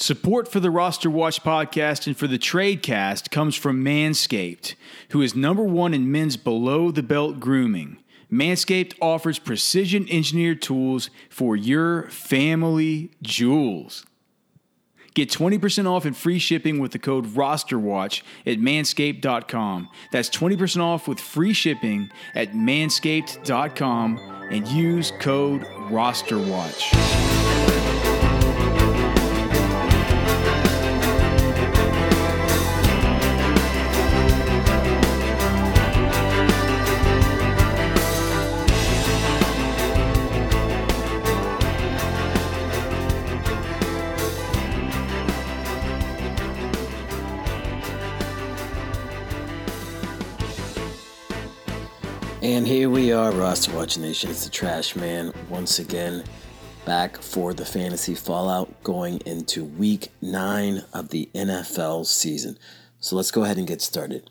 Support for the Roster Watch podcast and for the Tradecast comes from Manscaped, who is number one in men's below the belt grooming. Manscaped offers precision engineered tools for your family jewels. Get 20% off and free shipping with the code ROSTERWATCH at manscaped.com. That's 20% off with free shipping at manscaped.com and use code ROSTERWATCH. And here we are, Roster Watch Nation. It's the Trash Man once again back for the fantasy fallout going into week nine of the NFL season. So let's go ahead and get started.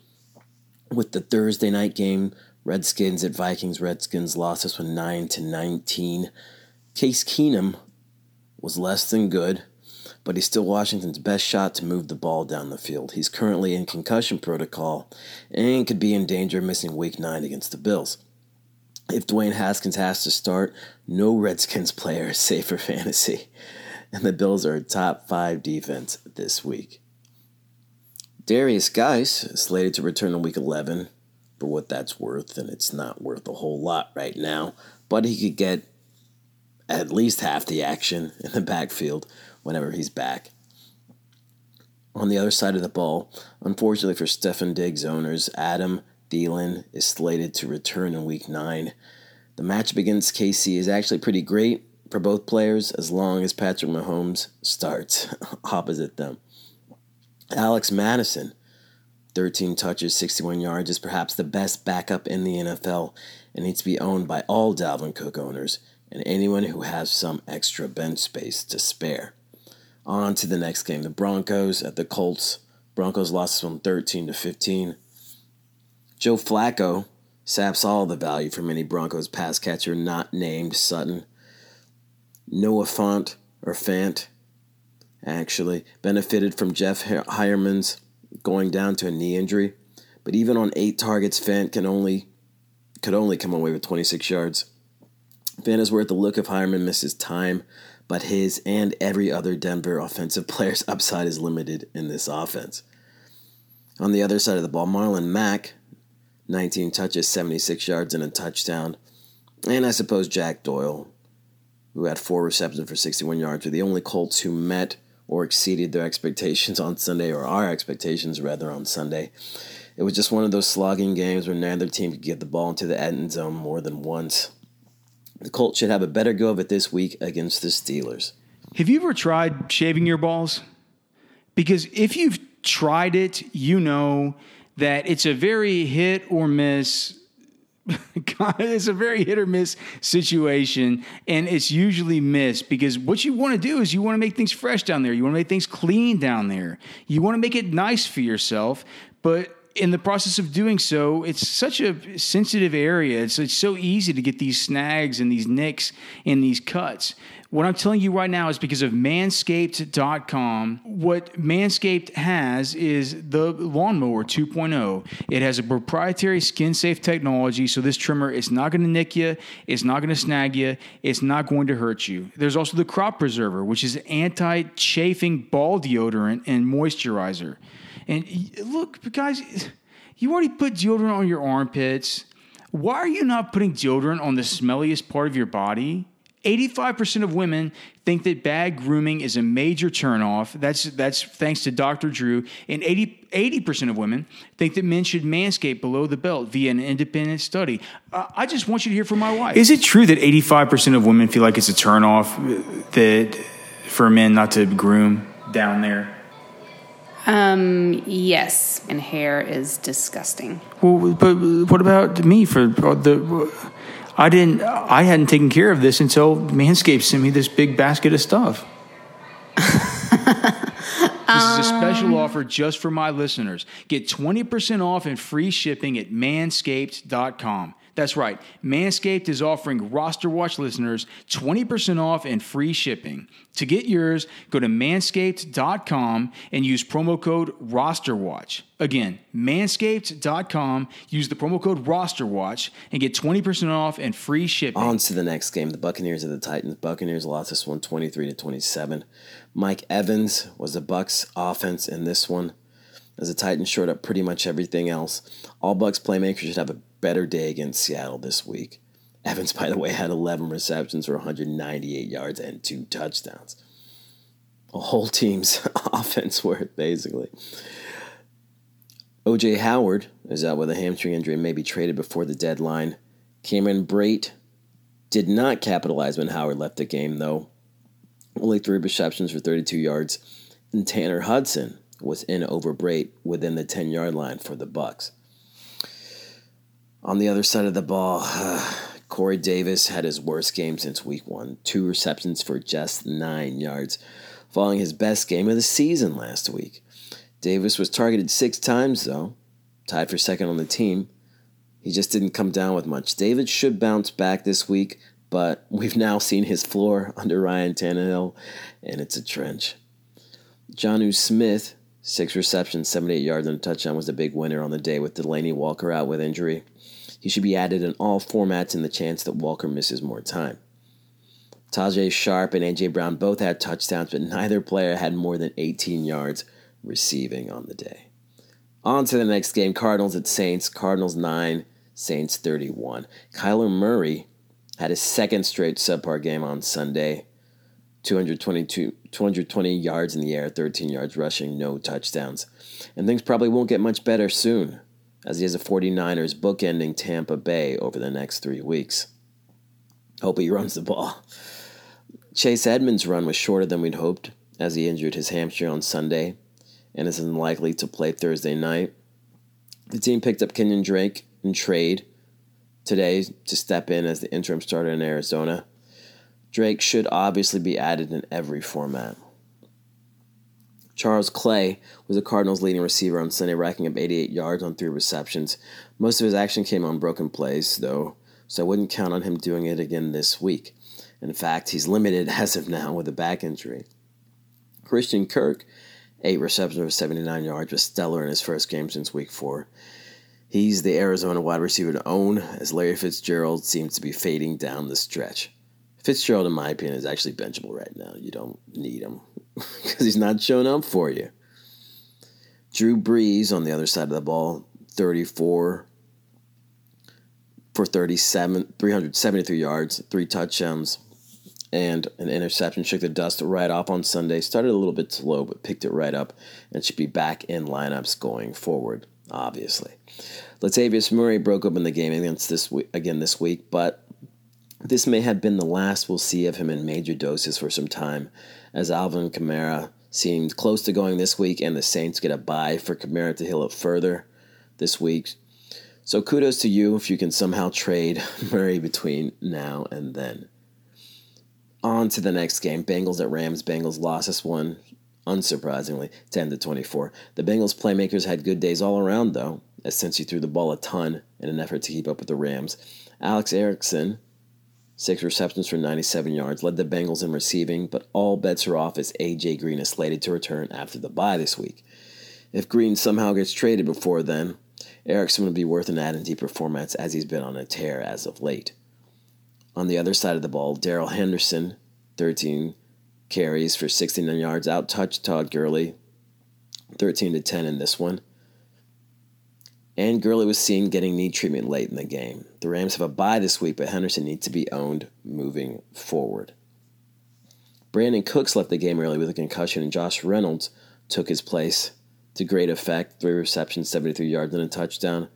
With the Thursday night game, Redskins at Vikings. Redskins lost this one 9 to 19. Case Keenum was less than good, but he's still Washington's best shot to move the ball down the field. He's currently in concussion protocol and could be in danger of missing week nine against the Bills. If Dwayne Haskins has to start, no Redskins player is safe for fantasy. And the Bills are a top five defense this week. Derrius Guice is slated to return in week 11 for what that's worth, and it's not worth a whole lot right now, but he could get at least half the action in the backfield whenever he's back. On the other side of the ball, unfortunately for Stefon Diggs owners, Adam Thielen is slated to return in week 9. The matchup against KC is actually pretty great for both players as long as Patrick Mahomes starts opposite them. Alex Mattison, 13 touches, 61 yards, is perhaps the best backup in the NFL and needs to be owned by all Dalvin Cook owners and anyone who has some extra bench space to spare. On to the next game. The Broncos at the Colts. Broncos lost from 13 to 15. Joe Flacco saps all the value from any Broncos pass catcher not named Sutton. Noah Fant, or Fant, actually, benefited from Jeff Heuerman's going down to a knee injury. But even on eight targets, Fant can only could only come away with 26 yards. Fant is worth the look if Heuerman misses time but his and every other Denver offensive player's upside is limited in this offense. On the other side of the ball, Marlon Mack, 19 touches, 76 yards, and a touchdown. And I suppose Jack Doyle, who had four receptions for 61 yards, were the only Colts who met or exceeded their expectations on Sunday, or our expectations rather on Sunday. It was just one of those slogging games where neither team could get the ball into the end zone more than once. The Colts should have a better go of it this week against the Steelers. Have you ever tried shaving your balls? Because if you've tried it, you know that it's a very hit or miss. it's a very hit or miss situation, and it's usually missed because what you want to do is you want to make things fresh down there. You want to make things clean down there. You want to make it nice for yourself, but in the process of doing so, it's such a sensitive area. It's, it's so easy to get these snags and these nicks and these cuts. What I'm telling you right now is because of manscaped.com. What Manscaped has is the Lawnmower 2.0. It has a proprietary skin safe technology, so this trimmer is not going to nick you, it's not going to snag you, it's not going to hurt you. There's also the Crop Preserver, which is anti chafing ball deodorant and moisturizer. And look, guys, you already put deodorant on your armpits. Why are you not putting deodorant on the smelliest part of your body? 85% of women think that bad grooming is a major turnoff. That's that's thanks to Dr. Drew. And 80, percent of women think that men should manscape below the belt via an independent study. Uh, I just want you to hear from my wife. Is it true that 85% of women feel like it's a turnoff that for men not to groom down there? Um, yes, and hair is disgusting. Well, but what about me for the? I didn't. I hadn't taken care of this until Manscaped sent me this big basket of stuff. this is a special offer just for my listeners. Get 20% off and free shipping at manscaped.com. That's right. Manscaped is offering Roster Watch listeners 20% off and free shipping. To get yours, go to manscaped.com and use promo code ROSTERWATCH. Again, manscaped.com, use the promo code ROSTERWATCH and get 20% off and free shipping. On to the next game. The Buccaneers and the Titans. Buccaneers lost this one 23 to 27. Mike Evans was the Bucks offense in this one as the Titans showed up pretty much everything else. All Bucks playmakers should have a better day against Seattle this week. Evans, by the way, had 11 receptions for 198 yards and two touchdowns. A whole team's offense worth, basically. OJ Howard is out with a hamstring injury and may be traded before the deadline. Cameron Brate did not capitalize when Howard left the game, though. Only three receptions for 32 yards. And Tanner Hudson was in over Brate within the 10 yard line for the Bucks. On the other side of the ball, Corey Davis had his worst game since week one two receptions for just nine yards, following his best game of the season last week. Davis was targeted six times, though, tied for second on the team. He just didn't come down with much. David should bounce back this week, but we've now seen his floor under Ryan Tannehill, and it's a trench. Jonnu Smith, six receptions, 78 yards, and a touchdown, was the big winner on the day with Delanie Walker out with injury. He should be added in all formats in the chance that Walker misses more time. Tajae Sharpe and A.J. Brown both had touchdowns, but neither player had more than 18 yards receiving on the day. On to the next game Cardinals at Saints. Cardinals 9, Saints 31. Kyler Murray had his second straight subpar game on Sunday. 222, 220 yards in the air, 13 yards rushing, no touchdowns. And things probably won't get much better soon as he has the 49ers bookending Tampa Bay over the next three weeks. Hope he runs the ball. Chase Edmonds' run was shorter than we'd hoped as he injured his hamstring on Sunday and is unlikely to play Thursday night. The team picked up Kenyan Drake in trade today to step in as the interim starter in Arizona. Drake should obviously be added in every format. Charles Clay was the Cardinals' leading receiver on Sunday, racking up 88 yards on three receptions. Most of his action came on broken plays, though, so I wouldn't count on him doing it again this week. In fact, he's limited as of now with a back injury. Christian Kirk, eight receptions for 79 yards, was stellar in his first game since week four. He's the Arizona wide receiver to own, as Larry Fitzgerald seems to be fading down the stretch. Fitzgerald, in my opinion, is actually benchable right now. You don't need him because he's not showing up for you. Drew Brees on the other side of the ball, 34 for 37, 373 yards, three touchdowns, and an interception. Shook the dust right off on Sunday. Started a little bit slow, but picked it right up and should be back in lineups going forward, obviously. Latavius Murray broke open the game against this week, again this week, but this may have been the last we'll see of him in major doses for some time, as Alvin Kamara seemed close to going this week, and the Saints get a bye for Kamara to heal up further this week. So kudos to you if you can somehow trade Murray between now and then. On to the next game. Bengals at Rams. Bengals lost this one, unsurprisingly, 10 to 24. The Bengals playmakers had good days all around, though, as since Cincy threw the ball a ton in an effort to keep up with the Rams. Alex Erickson Six receptions for 97 yards, led the Bengals in receiving, but all bets are off as A.J. Green is slated to return after the bye this week. If Green somehow gets traded before then, Erickson would be worth an add in deeper formats as he's been on a tear as of late. On the other side of the ball, Darrell Henderson, 13 carries for 69 yards, outtouched Todd Gurley, 13 to 10 in this one and Gurley was seen getting knee treatment late in the game. The Rams have a bye this week, but Henderson needs to be owned moving forward. Brandin Cooks left the game early with a concussion, and Josh Reynolds took his place to great effect three receptions, 73 yards, and a touchdown.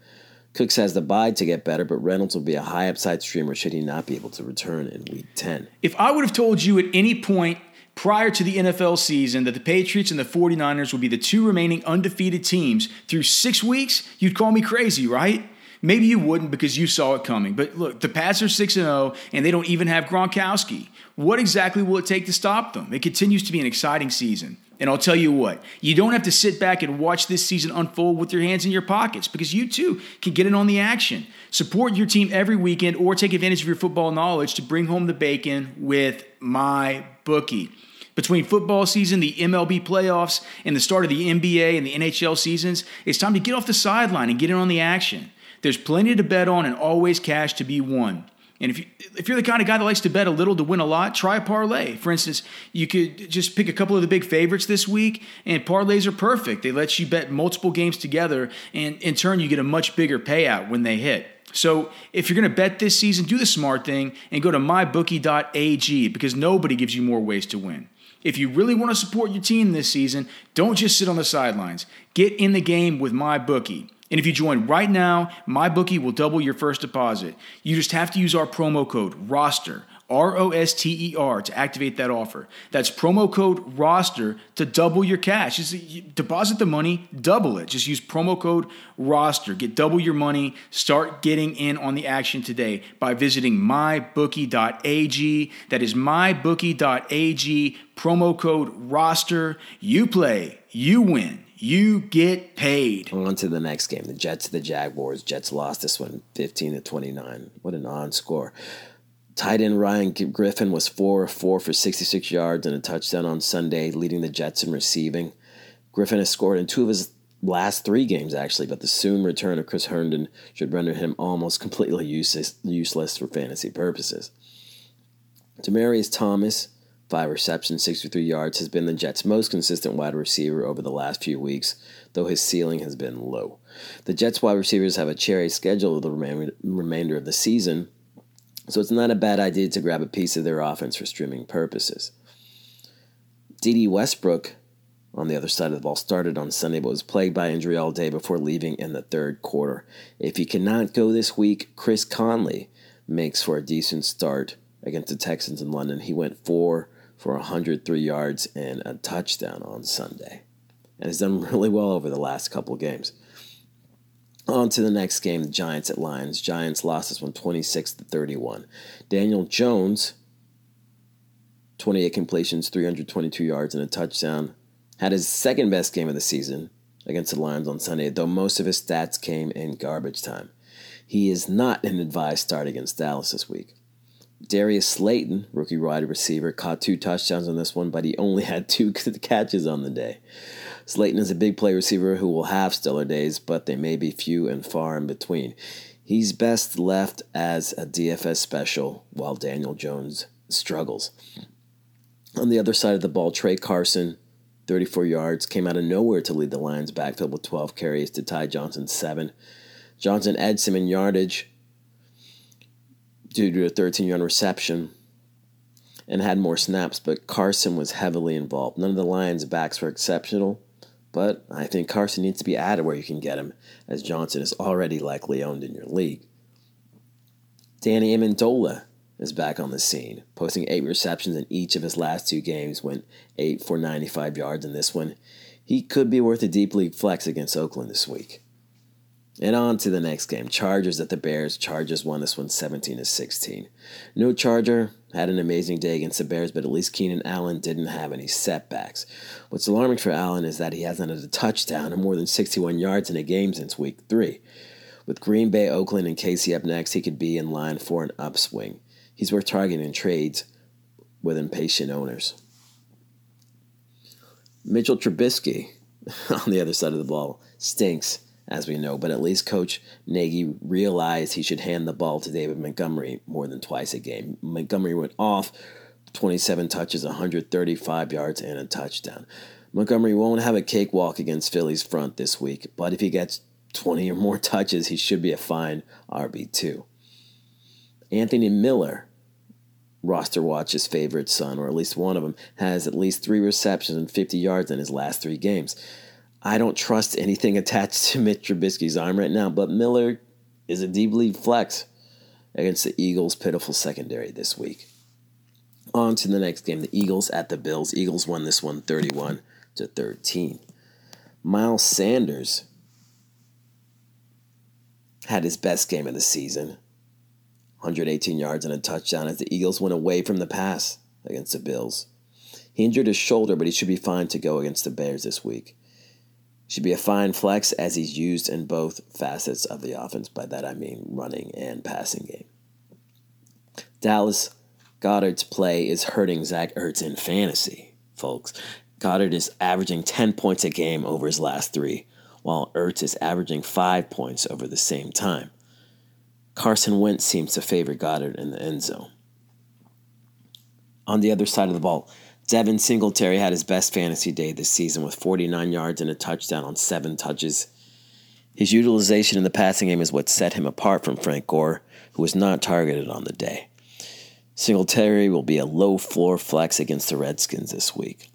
Cooks has the bye to get better, but Reynolds will be a high upside streamer should he not be able to return in week 10. If I would have told you at any point prior to the NFL season that the Patriots and the 49ers would be the two remaining undefeated teams through six weeks, you'd call me crazy, right? Maybe you wouldn't because you saw it coming. But look, the Pats are 6 0 and they don't even have Gronkowski. What exactly will it take to stop them? It continues to be an exciting season. And I'll tell you what, you don't have to sit back and watch this season unfold with your hands in your pockets because you too can get in on the action. Support your team every weekend or take advantage of your football knowledge to bring home the bacon with my bookie. Between football season, the MLB playoffs, and the start of the NBA and the NHL seasons, it's time to get off the sideline and get in on the action. There's plenty to bet on and always cash to be won. And if, you, if you're the kind of guy that likes to bet a little to win a lot, try a parlay. For instance, you could just pick a couple of the big favorites this week, and parlays are perfect. They let you bet multiple games together, and in turn, you get a much bigger payout when they hit. So if you're going to bet this season, do the smart thing and go to mybookie.ag because nobody gives you more ways to win. If you really want to support your team this season, don't just sit on the sidelines. Get in the game with MyBookie. And if you join right now, MyBookie will double your first deposit. You just have to use our promo code ROSTER, R O S T E R, to activate that offer. That's promo code ROSTER to double your cash. Just deposit the money, double it. Just use promo code ROSTER. Get double your money. Start getting in on the action today by visiting mybookie.ag. That is mybookie.ag, promo code ROSTER. You play, you win you get paid. On to the next game. The Jets to the Jaguars. Jets lost this one 15 to 29. What an on score. Tight end Ryan Griffin was 4 4 for 66 yards and a touchdown on Sunday, leading the Jets in receiving. Griffin has scored in two of his last three games, actually, but the soon return of Chris Herndon should render him almost completely useless, useless for fantasy purposes. Demaryius Thomas five receptions, 63 yards, has been the Jets' most consistent wide receiver over the last few weeks, though his ceiling has been low. The Jets' wide receivers have a cherry schedule of the remainder of the season, so it's not a bad idea to grab a piece of their offense for streaming purposes. Dede Westbrook, on the other side of the ball, started on Sunday but was plagued by injury all day before leaving in the third quarter. If he cannot go this week, Chris Conley makes for a decent start against the Texans in London. He went four for 103 yards and a touchdown on Sunday. And has done really well over the last couple games. On to the next game, the Giants at Lions. Giants lost this one 26 to 31. Daniel Jones, 28 completions, 322 yards, and a touchdown. Had his second best game of the season against the Lions on Sunday, though most of his stats came in garbage time. He is not an advised start against Dallas this week. Darius Slayton, rookie wide receiver, caught two touchdowns on this one, but he only had two catches on the day. Slayton is a big play receiver who will have stellar days, but they may be few and far in between. He's best left as a DFS special while Daniel Jones struggles. On the other side of the ball, Tra Carson, 34 yards, came out of nowhere to lead the Lions backfield with 12 carries to Ty Johnson 7. Johnson edged him in yardage due to a 13 yard reception and had more snaps, but Carson was heavily involved. None of the Lions' backs were exceptional, but I think Carson needs to be added where you can get him, as Johnson is already likely owned in your league. Danny Amendola is back on the scene, posting eight receptions in each of his last two games, went eight for 95 yards in this one. He could be worth a deep league flex against Oakland this week. And on to the next game. Chargers at the Bears. Chargers won this one 17 to 16. No Charger had an amazing day against the Bears, but at least Keenan Allen didn't have any setbacks. What's alarming for Allen is that he hasn't had a touchdown and more than 61 yards in a game since week three. With Green Bay, Oakland, and KC up next, he could be in line for an upswing. He's worth targeting in trades with impatient owners. Mitchell Trubisky, on the other side of the ball, stinks as we know, but at least Coach Nagy realized he should hand the ball to David Montgomery more than twice a game. Montgomery went off 27 touches, 135 yards, and a touchdown. Montgomery won't have a cakewalk against Philly's front this week, but if he gets 20 or more touches, he should be a fine RB2. Anthony Miller, roster watch's favorite son, or at least one of them, has at least three receptions and 50 yards in his last three games. I don't trust anything attached to Mitch Trubisky's arm right now, but Miller is a deep lead flex against the Eagles' pitiful secondary this week. On to the next game, the Eagles at the Bills. Eagles won this one 31 to 13. Miles Sanders had his best game of the season. 118 yards and a touchdown as the Eagles went away from the pass against the Bills. He injured his shoulder, but he should be fine to go against the Bears this week. Should be a fine flex as he's used in both facets of the offense. By that I mean running and passing game. Dallas Goedert's play is hurting Zach Ertz in fantasy, folks. Goedert is averaging 10 points a game over his last three, while Ertz is averaging 5 points over the same time. Carson Wentz seems to favor Goedert in the end zone. On the other side of the ball, Devin Singletary had his best fantasy day this season with 49 yards and a touchdown on seven touches. His utilization in the passing game is what set him apart from Frank Gore, who was not targeted on the day. Singletary will be a low floor flex against the Redskins this week.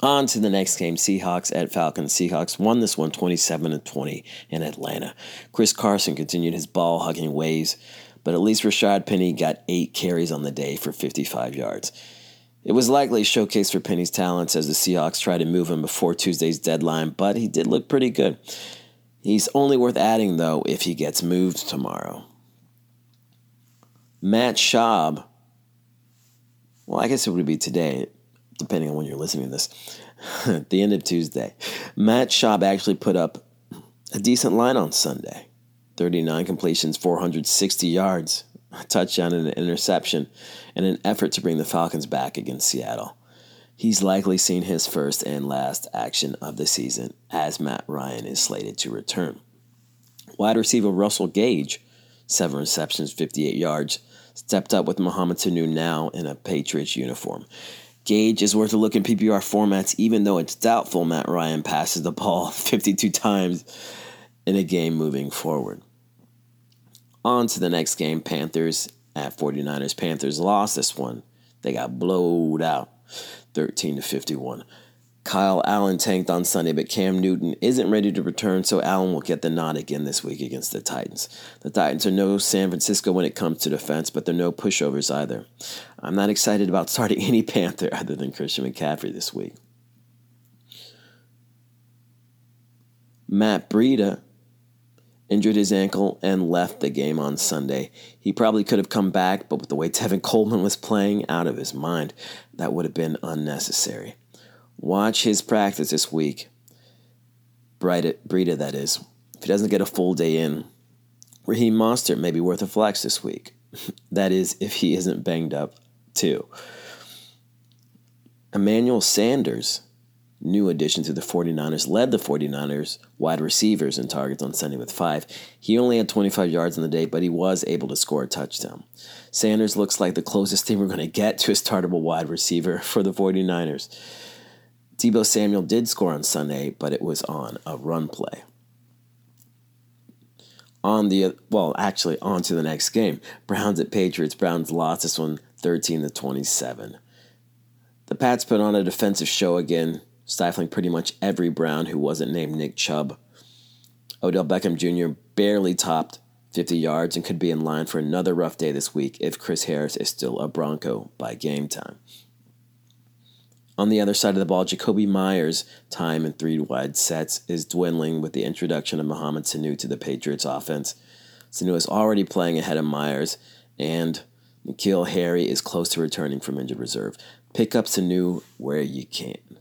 On to the next game, Seahawks at Falcons. Seahawks won this one 27 to 20 in Atlanta. Chris Carson continued his ball hugging ways, but at least Rashaad Penny got eight carries on the day for 55 yards. It was likely a showcase for Penny's talents as the Seahawks tried to move him before Tuesday's deadline, but he did look pretty good. He's only worth adding, though, if he gets moved tomorrow. Matt Schaub, well, I guess it would be today, depending on when you're listening to this, at the end of Tuesday. Matt Schaub actually put up a decent line on Sunday 39 completions, 460 yards, a touchdown and an interception, in an effort to bring the Falcons back against Seattle. He's likely seen his first and last action of the season as Matt Ryan is slated to return. Wide receiver Russell Gage, seven receptions, 58 yards, stepped up with Mohamed Sanu now in a Patriots uniform. Gage is worth a look in PPR formats, even though it's doubtful Matt Ryan passes the ball 52 times in a game moving forward. On to the next game Panthers at 49ers. Panthers lost this one. They got blowed out 13 to 51. Kyle Allen tanked on Sunday, but Cam Newton isn't ready to return, so Allen will get the nod again this week against the Titans. The Titans are no San Francisco when it comes to defense, but they're no pushovers either. I'm not excited about starting any Panther other than Christian McCaffrey this week. Matt Breida injured his ankle and left the game on Sunday. He probably could have come back, but with the way Tevin Coleman was playing out of his mind, that would have been unnecessary. Watch his practice this week. Breida, that is. If he doesn't get a full day in, Raheem Mostert may be worth a flex this week. that is, if he isn't banged up too. Emmanuel Sanders new addition to the 49ers, led the 49ers wide receivers in targets on Sunday with five. He only had 25 yards in the day, but he was able to score a touchdown. Sanders looks like the closest thing we're going to get to a startable wide receiver for the 49ers. Deebo Samuel did score on Sunday, but it was on a run play. On the well, actually, on to the next game. Browns at Patriots. Browns lost this one 13 to 27. The Pats put on a defensive show again stifling pretty much every Brown who wasn't named Nick Chubb. Odell Beckham Jr. barely topped 50 yards and could be in line for another rough day this week if Chris Harris is still a Bronco by game time. On the other side of the ball, Jakobi Meyers' time in three wide sets is dwindling with the introduction of Mohamed Sanu to the Patriots offense. Sanu is already playing ahead of Meyers, and N'Keal Harry is close to returning from injured reserve. Pick up Sanu where you can.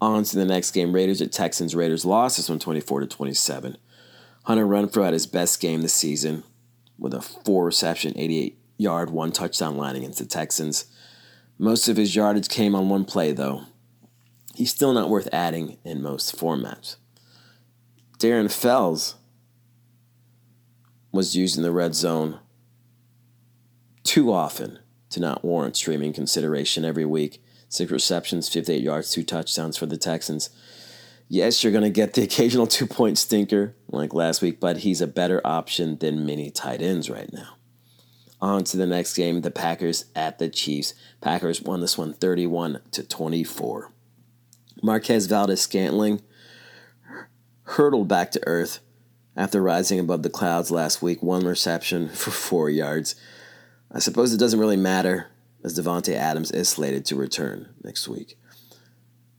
On to the next game. Raiders at Texans. Raiders lost this one 24 to 27. Hunter Renfrow had his best game this season with a four reception, 88 yard, one touchdown line against the Texans. Most of his yardage came on one play, though. He's still not worth adding in most formats. Darren Fells was used in the red zone too often to not warrant streaming consideration every week six receptions, 58 yards, two touchdowns for the Texans. Yes, you're going to get the occasional two point stinker like last week, but he's a better option than many tight ends right now. On to the next game, the Packers at the Chiefs. Packers won this one 31 to 24. Marquez Valdes Scantling hurtled back to earth after rising above the clouds last week, one reception for four yards. I suppose it doesn't really matter as Davante Adams is slated to return next week.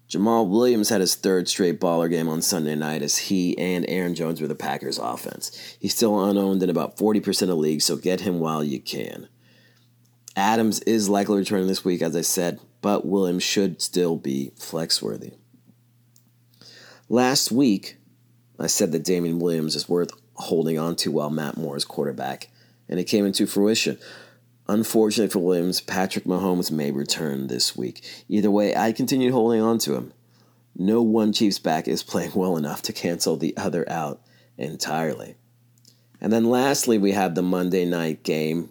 Jamaal Williams had his third straight baller game on Sunday night as he and Aaron Jones were the Packers' offense. He's still unowned in about 40% of leagues, so get him while you can. Adams is likely returning this week, as I said. but Williams should still be flex worthy. Last week, I said that Damien Williams is worth holding on to while Matt Moore is quarterback, and it came into fruition. Unfortunately for Williams, Patrick Mahomes may return this week. Either way, I continued holding on to him. No one Chiefs back is playing well enough to cancel the other out entirely. And then lastly, we have the Monday night game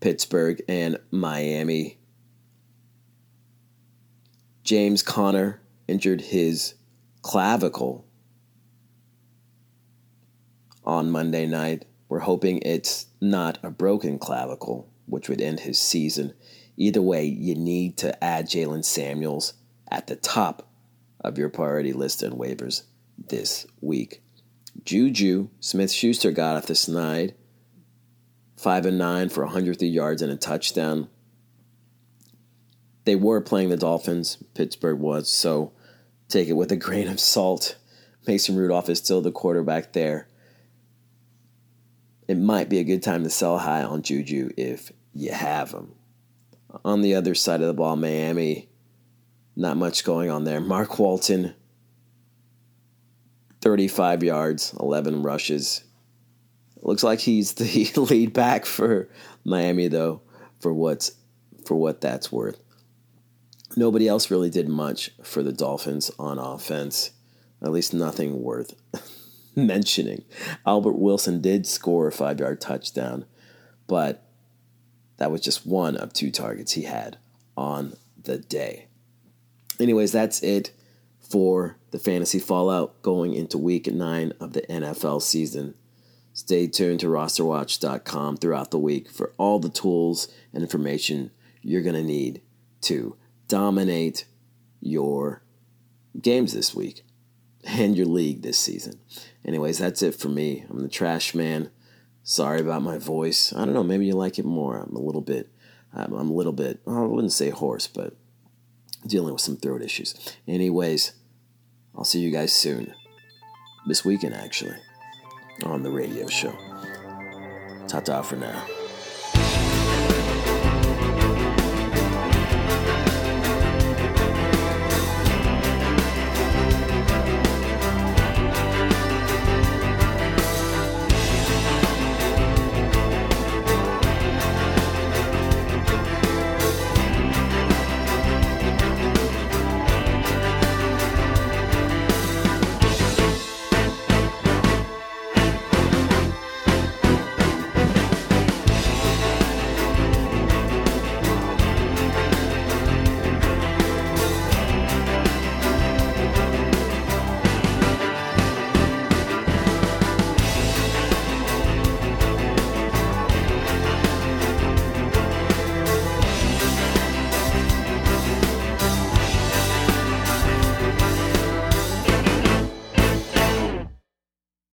Pittsburgh and Miami. James Conner injured his clavicle on Monday night. We're hoping it's not a broken clavicle, which would end his season. Either way, you need to add Jaylen Samuels at the top of your priority list and waivers this week. Juju Smith Schuster got off the snide. Five and nine for 103 yards and a touchdown. They were playing the Dolphins, Pittsburgh was, so take it with a grain of salt. Mason Rudolph is still the quarterback there. It might be a good time to sell high on Juju if you have him. On the other side of the ball, Miami, not much going on there. Mark Walton, 35 yards, 11 rushes. Looks like he's the lead back for Miami though, for what's for what that's worth. Nobody else really did much for the Dolphins on offense. At least nothing worth mentioning. Albert Wilson did score a five yard touchdown, but that was just one of two targets he had on the day. Anyways, that's it for the fantasy fallout going into week nine of the NFL season. Stay tuned to rosterwatch.com throughout the week for all the tools and information you're going to need to dominate your games this week and your league this season. Anyways, that's it for me. I'm the trash man. Sorry about my voice. I don't know. Maybe you like it more. I'm a little bit. I'm, I'm a little bit. I wouldn't say hoarse, but dealing with some throat issues. Anyways, I'll see you guys soon. This weekend, actually, on the radio show. Ta ta for now.